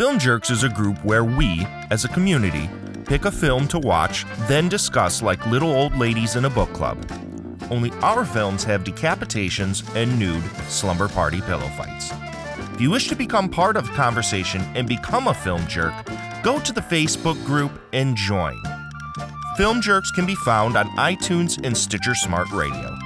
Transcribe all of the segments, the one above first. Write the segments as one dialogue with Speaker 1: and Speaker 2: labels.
Speaker 1: Film Jerks is a group where we, as a community, pick a film to watch, then discuss like little old ladies in a book club. Only our films have decapitations and nude slumber party pillow fights. If you wish to become part of the conversation and become a film jerk, go to the Facebook group and join. Film Jerks can be found on iTunes and Stitcher Smart Radio.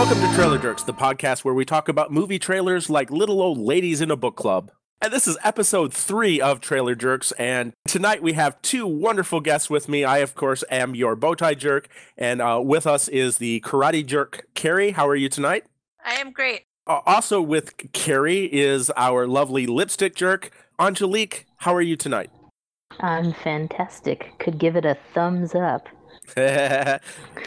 Speaker 2: Welcome to Trailer Jerks, the podcast where we talk about movie trailers like little old ladies in a book club. And this is episode three of Trailer Jerks. And tonight we have two wonderful guests with me. I, of course, am your bowtie jerk. And uh, with us is the karate jerk, Carrie. How are you tonight?
Speaker 3: I am great.
Speaker 2: Uh, also with Carrie is our lovely lipstick jerk, Angelique. How are you tonight?
Speaker 4: I'm fantastic. Could give it a thumbs up.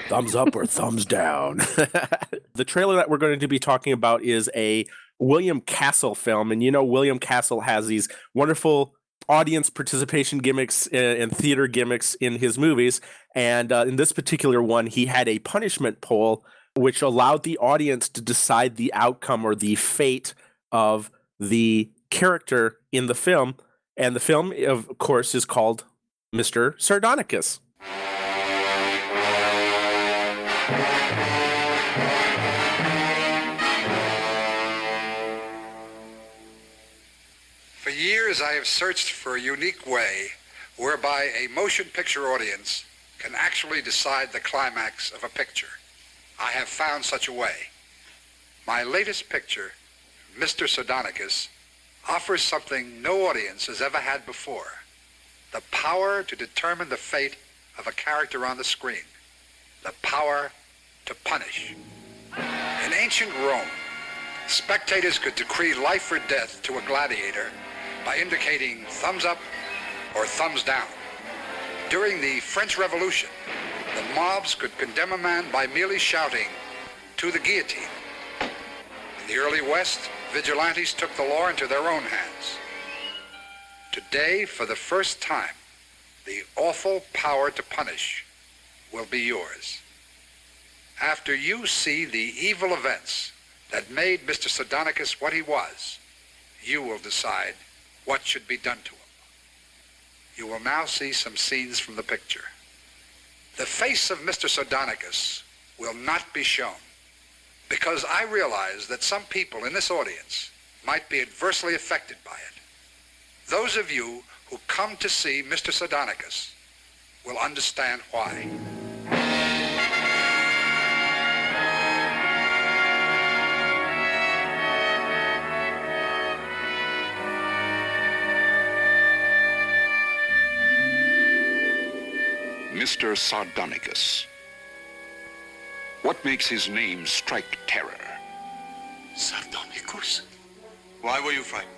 Speaker 2: thumbs up or thumbs down. the trailer that we're going to be talking about is a William Castle film. And you know, William Castle has these wonderful audience participation gimmicks uh, and theater gimmicks in his movies. And uh, in this particular one, he had a punishment poll which allowed the audience to decide the outcome or the fate of the character in the film. And the film, of course, is called Mr. Sardonicus.
Speaker 5: Years, I have searched for a unique way whereby a motion picture audience can actually decide the climax of a picture. I have found such a way. My latest picture, Mr. Sardonicus, offers something no audience has ever had before. The power to determine the fate of a character on the screen. The power to punish. In ancient Rome, spectators could decree life or death to a gladiator by indicating thumbs up or thumbs down. During the French Revolution, the mobs could condemn a man by merely shouting, to the guillotine. In the early West, vigilantes took the law into their own hands. Today, for the first time, the awful power to punish will be yours. After you see the evil events that made Mr. Sardonicus what he was, you will decide what should be done to him. You will now see some scenes from the picture. The face of Mr. Sardonicus will not be shown because I realize that some people in this audience might be adversely affected by it. Those of you who come to see Mr. Sardonicus will understand why.
Speaker 6: Mr. Sardonicus. What makes his name strike terror?
Speaker 7: Sardonicus?
Speaker 5: Why were you frightened?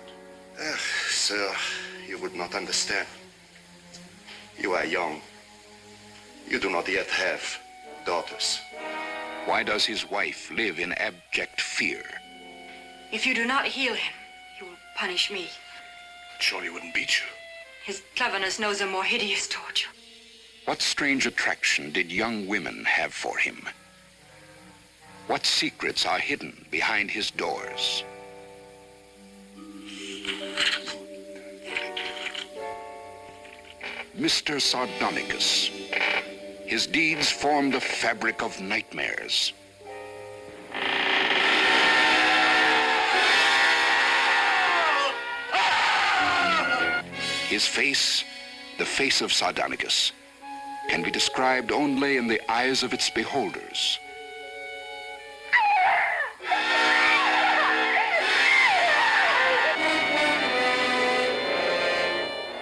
Speaker 7: Uh, sir, you would not understand. You are young. You do not yet have daughters.
Speaker 6: Why does his wife live in abject fear?
Speaker 8: If you do not heal him, he will punish me.
Speaker 7: Surely he wouldn't beat you.
Speaker 8: His cleverness knows a more hideous torture.
Speaker 6: What strange attraction did young women have for him? What secrets are hidden behind his doors? Mr. Sardonicus. His deeds formed a fabric of nightmares. His face, the face of Sardonicus, can be described only in the eyes of its beholders.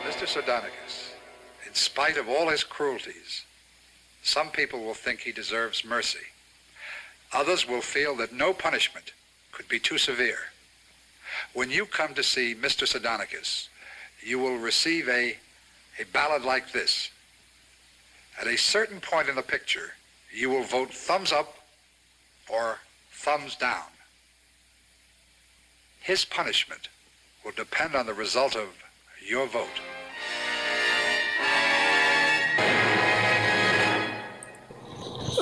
Speaker 5: Mr. Sardonicus, in spite of all his cruelties, some people will think he deserves mercy. Others will feel that no punishment could be too severe. When you come to see Mr. Sardonicus, you will receive a, a ballad like this. At a certain point in the picture, you will vote thumbs up or thumbs down. His punishment will depend on the result of your vote.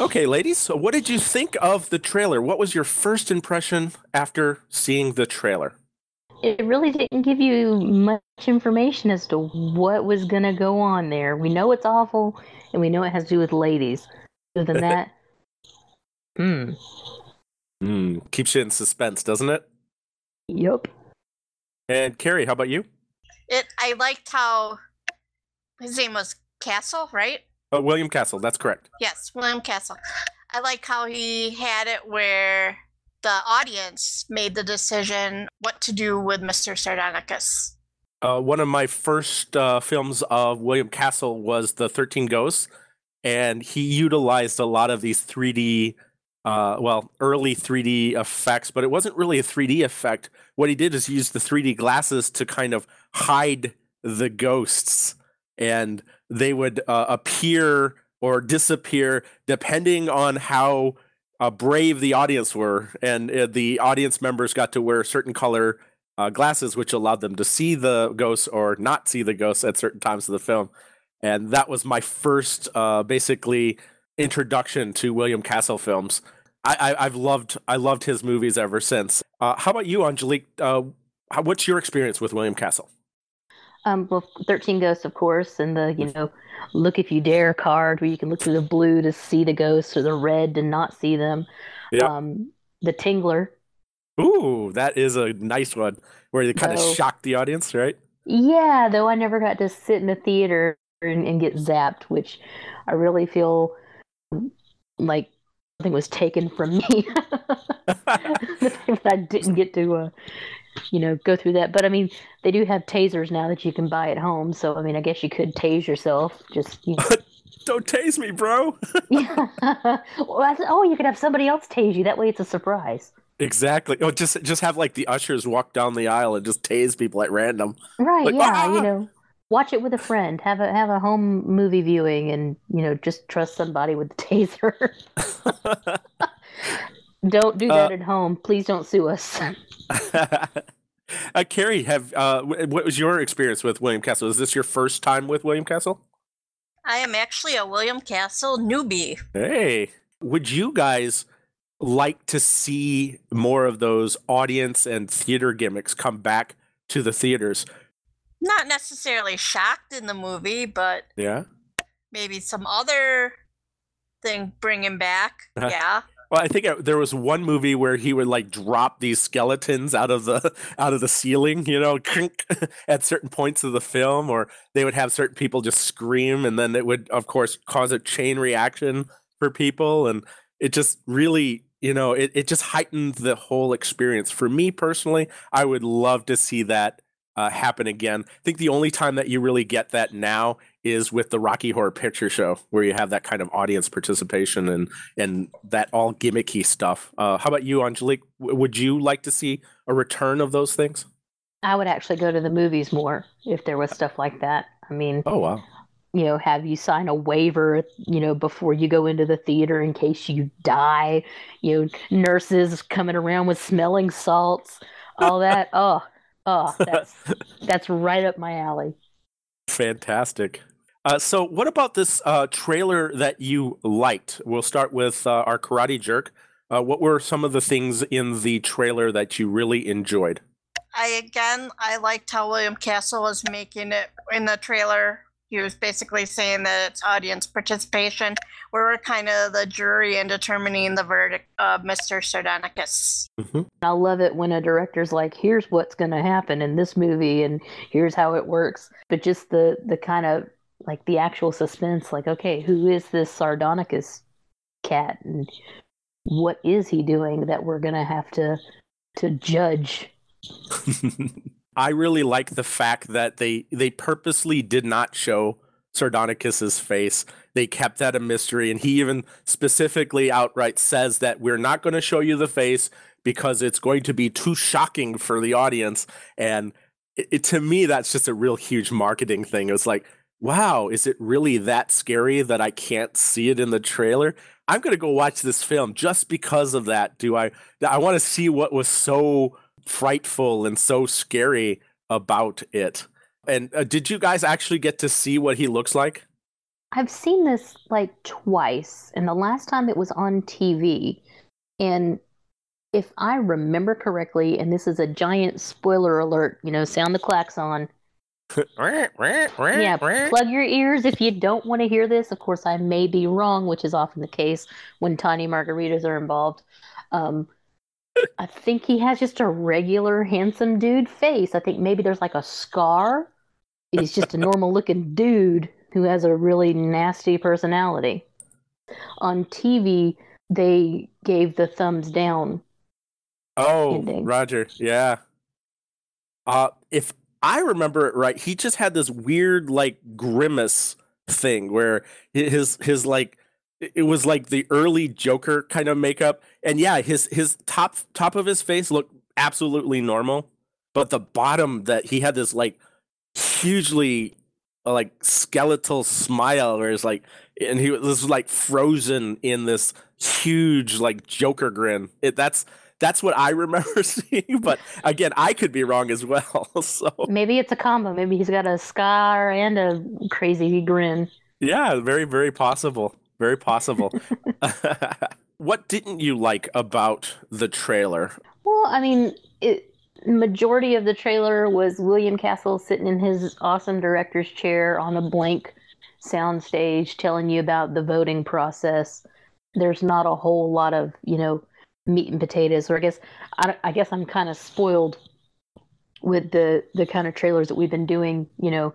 Speaker 2: Okay, ladies, so what did you think of the trailer? What was your first impression after seeing the trailer?
Speaker 4: It really didn't give you much information as to what was going to go on there. We know it's awful, and we know it has to do with ladies. Other than that, hmm.
Speaker 2: Hmm, keeps you in suspense, doesn't it?
Speaker 4: Yep.
Speaker 2: And Carrie, how about you?
Speaker 3: It. I liked how his name was Castle, right?
Speaker 2: Uh, William Castle, that's correct.
Speaker 3: Yes, William Castle. I like how he had it where the audience made the decision what to do with Mr. Sardonicus.
Speaker 2: Uh, one of my first uh, films of William Castle was The 13 Ghosts, and he utilized a lot of these 3D, uh, well, early 3D effects, but it wasn't really a 3D effect. What he did is use the 3D glasses to kind of hide the ghosts, and they would uh, appear or disappear depending on how uh, brave the audience were, and uh, the audience members got to wear certain color uh, glasses, which allowed them to see the ghosts or not see the ghosts at certain times of the film. And that was my first, uh, basically, introduction to William Castle films. I, I, have loved I loved his movies ever since. Uh, how about you, Angelique? Uh, how, what's your experience with William Castle?
Speaker 4: Um, well, Thirteen Ghosts, of course, and the you know, look if you dare card, where you can look through the blue to see the ghosts or the red to not see them.
Speaker 2: Yeah.
Speaker 4: Um, the Tingler.
Speaker 2: Ooh, that is a nice one where they kind of
Speaker 4: Though-
Speaker 2: shock the audience, right?
Speaker 4: Yeah, though I never got to sit in a theater and, and get zapped, which I really feel like something was taken from me. that I didn't get to, uh, you know, go through that. But I mean, they do have tasers now that you can buy at home. So I mean, I guess you could tase yourself. Just you know.
Speaker 2: Don't tase me, bro.
Speaker 4: yeah. well, oh, you could have somebody else tase you. That way, it's a surprise.
Speaker 2: exactly. Oh, just just have like the ushers walk down the aisle and just tase people at random.
Speaker 4: Right?
Speaker 2: Like,
Speaker 4: yeah.
Speaker 2: "Ah!"
Speaker 4: You know, watch it with a friend. Have a have a home movie viewing, and you know, just trust somebody with the taser. Don't do that
Speaker 2: Uh,
Speaker 4: at home. Please don't sue us.
Speaker 2: uh, Carrie, have uh, what was your experience with William Castle? Is this your first time with William Castle?
Speaker 3: I am actually a William Castle newbie.
Speaker 2: Hey, would you guys like to see more of those audience and theater gimmicks come back to the theaters?
Speaker 3: Not necessarily shocked in the movie, but
Speaker 2: Yeah.
Speaker 3: maybe some other thing bring him back.
Speaker 2: Uh-huh.
Speaker 3: Yeah.
Speaker 2: Well, I think uh, there was one movie where he would like drop these skeletons out of the out of the ceiling, you know, at certain points of the film, or they would have certain people just scream, and then it would, of course, cause a chain reaction for people, and it just really, you know, it, it just heightened the whole experience. For me personally, I would love to see that uh, happen again. I think the only time that you really get that now is with the Rocky Horror Picture Show, where you have that kind of audience participation and and that all gimmicky stuff. Uh, how about you, Angelique? W- would you like to see a return of those things?
Speaker 4: I would actually go to the movies more if there was stuff like that. I mean,
Speaker 2: Oh wow!
Speaker 4: you know, have you sign a waiver, you know, before you go into the theater in case you die. You know, nurses coming around with smelling salts, all that. oh, oh, that's that's right up my alley.
Speaker 2: Fantastic. Uh, so, what about this uh, trailer that you liked? We'll start with uh, our karate jerk. Uh, what were some of the things in the trailer that you really enjoyed?
Speaker 3: I again, I liked how William Castle was making it in the trailer. He was basically saying that it's audience participation. We were kind of the jury in determining the verdict of Mr. Sardonicus. Mm-hmm.
Speaker 4: I love it when a director's like, "Here's what's going to happen in this movie, and here's how it works." But just the the kind of like the actual suspense, like, okay, who is this Sardonicus cat, and what is he doing that we're going to have to to judge?
Speaker 2: I really like the fact that they they purposely did not show Sardonicus's face. They kept that a mystery, and he even specifically outright says that we're not going to show you the face because it's going to be too shocking for the audience. And it, it- to me, that's just a real huge marketing thing. It was like, wow, is it really that scary that I can't see it in the trailer? I'm going to go watch this film just because of that. Do I? I want to see what was so frightful and so scary about it. And uh, did you guys actually get to see what he looks like?
Speaker 4: I've seen this like twice, and the last time it was on TV. And if I remember correctly, and this is a giant spoiler alert, you know, sound the klaxon. yeah, plug your ears if you don't want to hear this. Of course, I may be wrong, which is often the case when tiny margaritas are involved. Um, I think he has just a regular handsome dude face. I think maybe there's like a scar. He's just a normal looking dude who has a really nasty personality. On TV, they gave the thumbs down.
Speaker 2: Oh, ending. Roger. Yeah. Uh, if I remember it right, he just had this weird like grimace thing where his his like it was like the early Joker kind of makeup, and yeah, his his top top of his face looked absolutely normal, but the bottom that he had this like hugely uh, like skeletal smile, where it's like, and he was like frozen in this huge like Joker grin. It that's that's what I remember seeing, but again, I could be wrong as well. So
Speaker 4: maybe it's a combo. Maybe he's got a scar and a crazy grin.
Speaker 2: Yeah, very very possible. Very possible. what didn't you like about the trailer?
Speaker 4: Well, I mean, it, majority of the trailer was William Castle sitting in his awesome director's chair on a blank soundstage telling you about the voting process. There's not a whole lot of, you know, meat and potatoes. Or I guess I, I guess I'm kind of spoiled with the the kind of trailers that we've been doing. You know,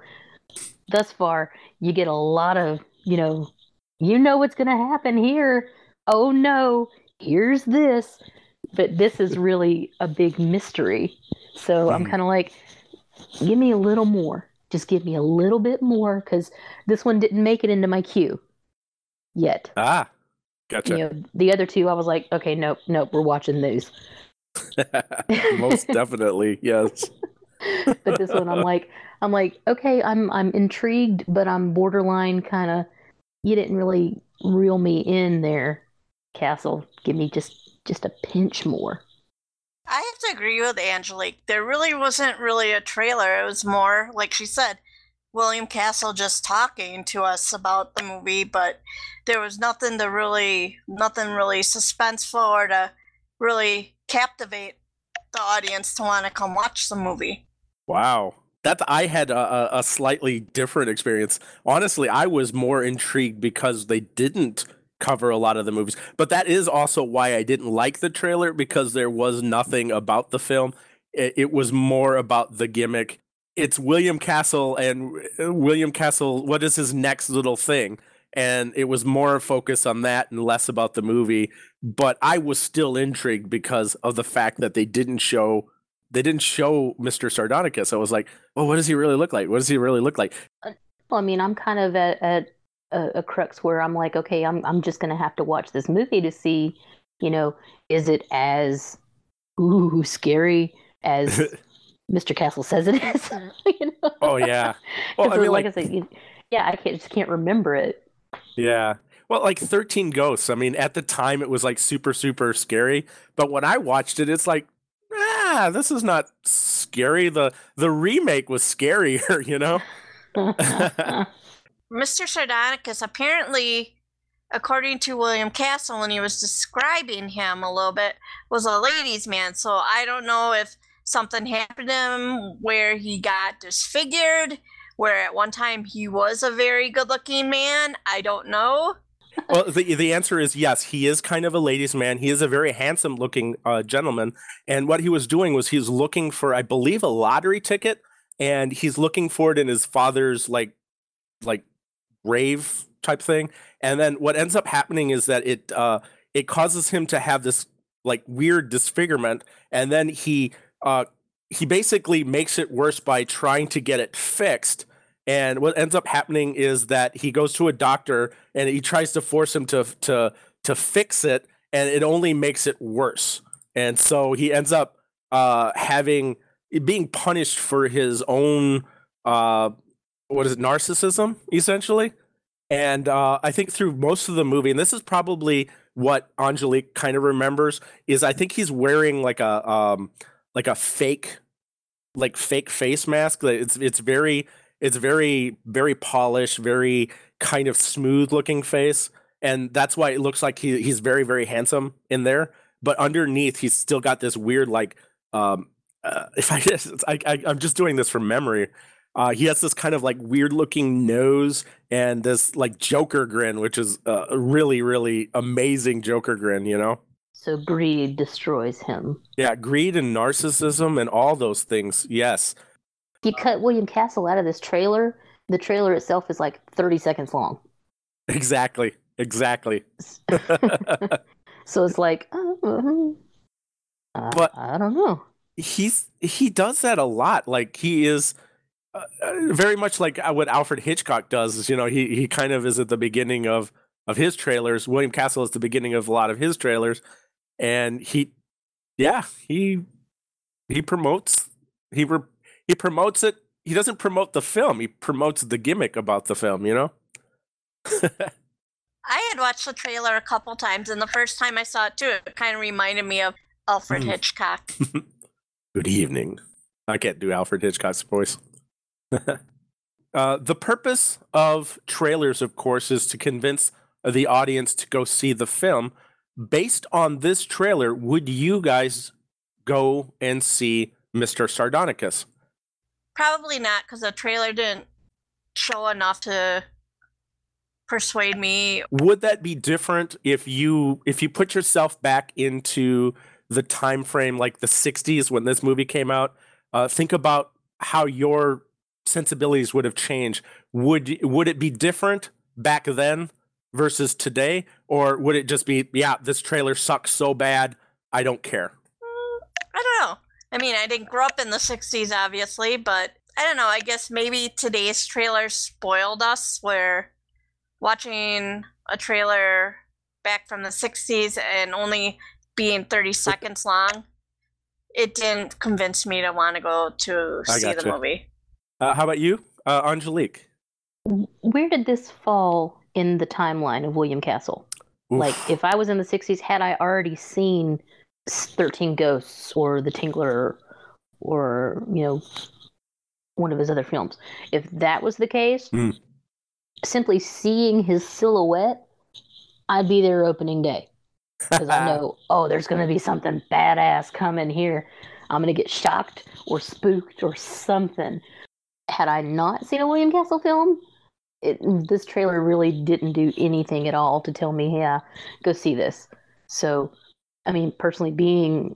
Speaker 4: thus far, you get a lot of you know you know what's going to happen here. Oh no, here's this. But this is really a big mystery. So I'm hmm. kind of like, give me a little more. Just give me a little bit more because this one didn't make it into my queue yet.
Speaker 2: Ah, gotcha.
Speaker 4: You know, the other two, I was like, okay, nope, nope, we're watching these.
Speaker 2: Most definitely, yes.
Speaker 4: but this one, I'm like, I'm like, okay, I'm I'm intrigued, but I'm borderline kind of you didn't really reel me in there, Castle. Give me just just a pinch more.
Speaker 3: I have to agree with Angelique. There really wasn't really a trailer. It was more, like she said, William Castle just talking to us about the movie, but there was nothing to really, nothing really suspenseful or to really captivate the audience to want to come watch the movie.
Speaker 2: Wow that I had a, a, slightly different experience. Honestly, I was more intrigued because they didn't cover a lot of the movies. But that is also why I didn't like the trailer because there was nothing about the film. It, it was more about the gimmick. It's William Castle and uh, William Castle. What is his next little thing? And it was more focused on that and less about the movie. But I was still intrigued because of the fact that they didn't show they didn't show Mr. Sardonicus. I was like, well, what does he really look like? What does he really look like?
Speaker 4: Uh, well, I mean, I'm kind of at, at a, a, crux where I'm like, okay, I'm I'm just gonna have to watch this movie to see, you know, is it as ooh scary as Mr. Castle says it is?
Speaker 2: you know? Oh yeah.
Speaker 4: Well, I mean, like, like I said, you, yeah, I can't just can't remember it.
Speaker 2: Yeah. Well, like 13 Ghosts. I mean, at the time it was like super, super scary. But when I watched it, it's like, ah, this is not scary. The the remake was scarier, you know?
Speaker 3: Mr. Sardonicus apparently, according to William Castle, when he was describing him a little bit, was a ladies' man. So I don't know if something happened to him where he got disfigured, where at one time he was a very good looking man. I don't know
Speaker 2: well, the the answer is yes. He is kind of a ladies' man. He is a very handsome looking uh, gentleman. And what he was doing was he's looking for, I believe, a lottery ticket, and he's looking for it in his father's like like grave type thing. And then what ends up happening is that it uh, it causes him to have this like weird disfigurement, and then he uh, he basically makes it worse by trying to get it fixed and what ends up happening is that he goes to a doctor and he tries to force him to to to fix it, and it only makes it worse. And so he ends up uh, having being punished for his own uh, what is it narcissism essentially. And uh, I think through most of the movie, and this is probably what Angelique kind of remembers, is I think he's wearing like a um, like a fake like fake face mask. It's it's very it's very very polished, very kind of smooth looking face, and that's why it looks like he he's very very handsome in there. But underneath, he's still got this weird like um, uh, if I just I, I I'm just doing this from memory. Uh, he has this kind of like weird looking nose and this like Joker grin, which is a really, really amazing Joker grin, you know?
Speaker 4: So greed destroys him.
Speaker 2: Yeah, greed and narcissism and all those things. Yes.
Speaker 4: You cut William Castle out of this trailer, the trailer itself is like 30 seconds long.
Speaker 2: Exactly. Exactly.
Speaker 4: so it's like, uh, uh,
Speaker 2: But-
Speaker 4: I don't know.
Speaker 2: He's he does that a lot. Like he is uh, uh, very much like uh, what Alfred Hitchcock does. Is, you know, he he kind of is at the beginning of of his trailers. William Castle is the beginning of a lot of his trailers, and he, yeah, he he promotes he re, he promotes it. He doesn't promote the film. He promotes the gimmick about the film. You know.
Speaker 3: I had watched the trailer a couple times, and the first time I saw it too, it kind of reminded me of Alfred
Speaker 2: Hmm.
Speaker 3: Hitchcock.
Speaker 2: Good evening. I can't do Alfred Hitchcock's voice. uh, the purpose of trailers, of course, is to convince the audience to go see the film. Based on this trailer, would you guys go and see Mr. Sardonicus?
Speaker 3: Probably not, because the trailer didn't show enough to persuade me.
Speaker 2: Would that be different if you if you put yourself back into the time frame like the 60s when this movie came out? Uh, think about how your sensibilities would have changed. Would would it be different back then versus today, or would it just be yeah, this trailer sucks so bad, I don't care?
Speaker 3: I don't know. I mean, I didn't grow up in the 60s, obviously, but I don't know. I guess maybe today's trailer spoiled us, where watching a trailer back from the 60s and only being 30 seconds long, it didn't convince me to want to go to
Speaker 2: I
Speaker 3: see the movie.
Speaker 2: Uh, how about you, uh, Angelique?
Speaker 4: Where did this fall in the timeline of William Castle? Like, if I was in the 60s, had I already seen s- 13 Ghosts or The Tingler or, you know, one of his other films? If that was the case,
Speaker 2: Mm.
Speaker 4: simply seeing his silhouette, I'd be there opening day. Because I know, oh, there's going to be something badass coming here. I'm going to get shocked or spooked or something. Had I not seen a William Castle film, it, this trailer really didn't do anything at all to tell me, yeah, go see this. So, I mean, personally, being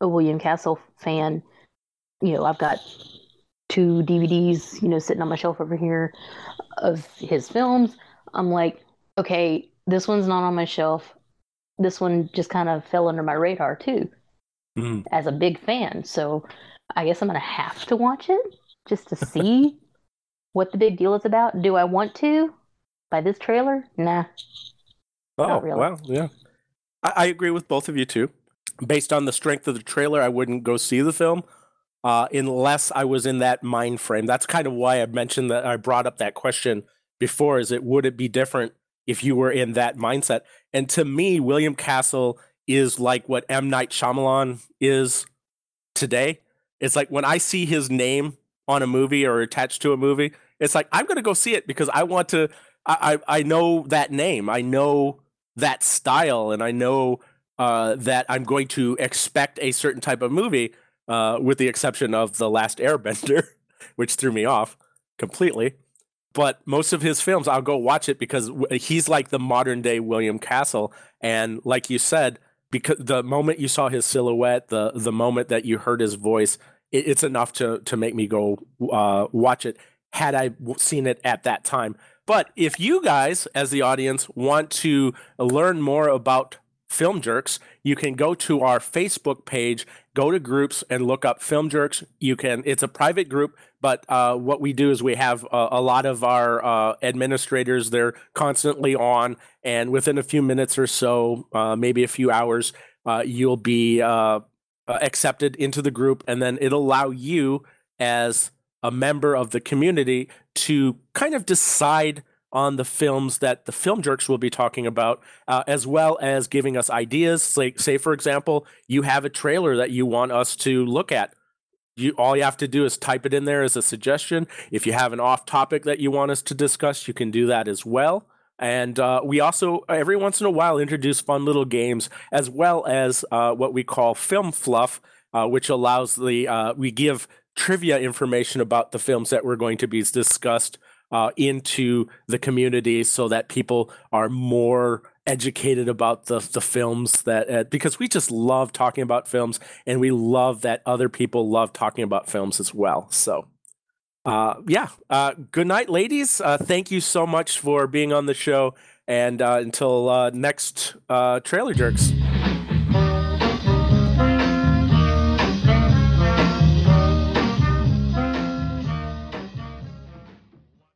Speaker 4: a William Castle fan, you know, I've got two DVDs, you know, sitting on my shelf over here of his films. I'm like, okay, this one's not on my shelf. This one just kind of fell under my radar too,
Speaker 2: Mm.
Speaker 4: as a big fan. So, I guess I'm gonna have to watch it just to see what the big deal is about. Do I want to? By this trailer? Nah.
Speaker 2: Oh,
Speaker 4: really.
Speaker 2: well, yeah. I, I agree with both of you too. Based on the strength of the trailer, I wouldn't go see the film uh, unless I was in that mind frame. That's kind of why I mentioned that I brought up that question before. Is it would it be different if you were in that mindset? And to me, William Castle is like what M Night Shyamalan is today. It's like when I see his name on a movie or attached to a movie, it's like I'm going to go see it because I want to. I I I know that name. I know that style, and I know uh, that I'm going to expect a certain type of movie. Uh, with the exception of the Last Airbender, which threw me off completely. But most of his films, I'll go watch it because he's like the modern day William Castle, and like you said, because the moment you saw his silhouette, the the moment that you heard his voice, it, it's enough to to make me go uh, watch it. Had I seen it at that time, but if you guys, as the audience, want to learn more about Film Jerks, you can go to our Facebook page, go to groups, and look up Film Jerks. You can. It's a private group, but uh, what we do is we have a, a lot of our uh, administrators. They're constantly on, and within a few minutes or so, uh, maybe a few hours, uh, you'll be uh, uh, accepted into the group, and then it'll allow you as a member of the community to kind of decide on the films that the film jerks will be talking about, uh, as well as giving us ideas. Like, say, for example, you have a trailer that you want us to look at. you all you have to do is type it in there as a suggestion. If you have an off topic that you want us to discuss, you can do that as well. And uh, we also, every once in a while, introduce fun little games as well as uh, what we call film fluff, uh, which allows the, uh, we give trivia information about the films that we're going to be discussed uh, into the community so that people are more educated about the the films that uh, because we just love talking about films and we love that other people love talking about films as well. So uh, yeah, uh, good night, ladies. Uh, thank you so much for being on the show, and uh, until next trailer jerks.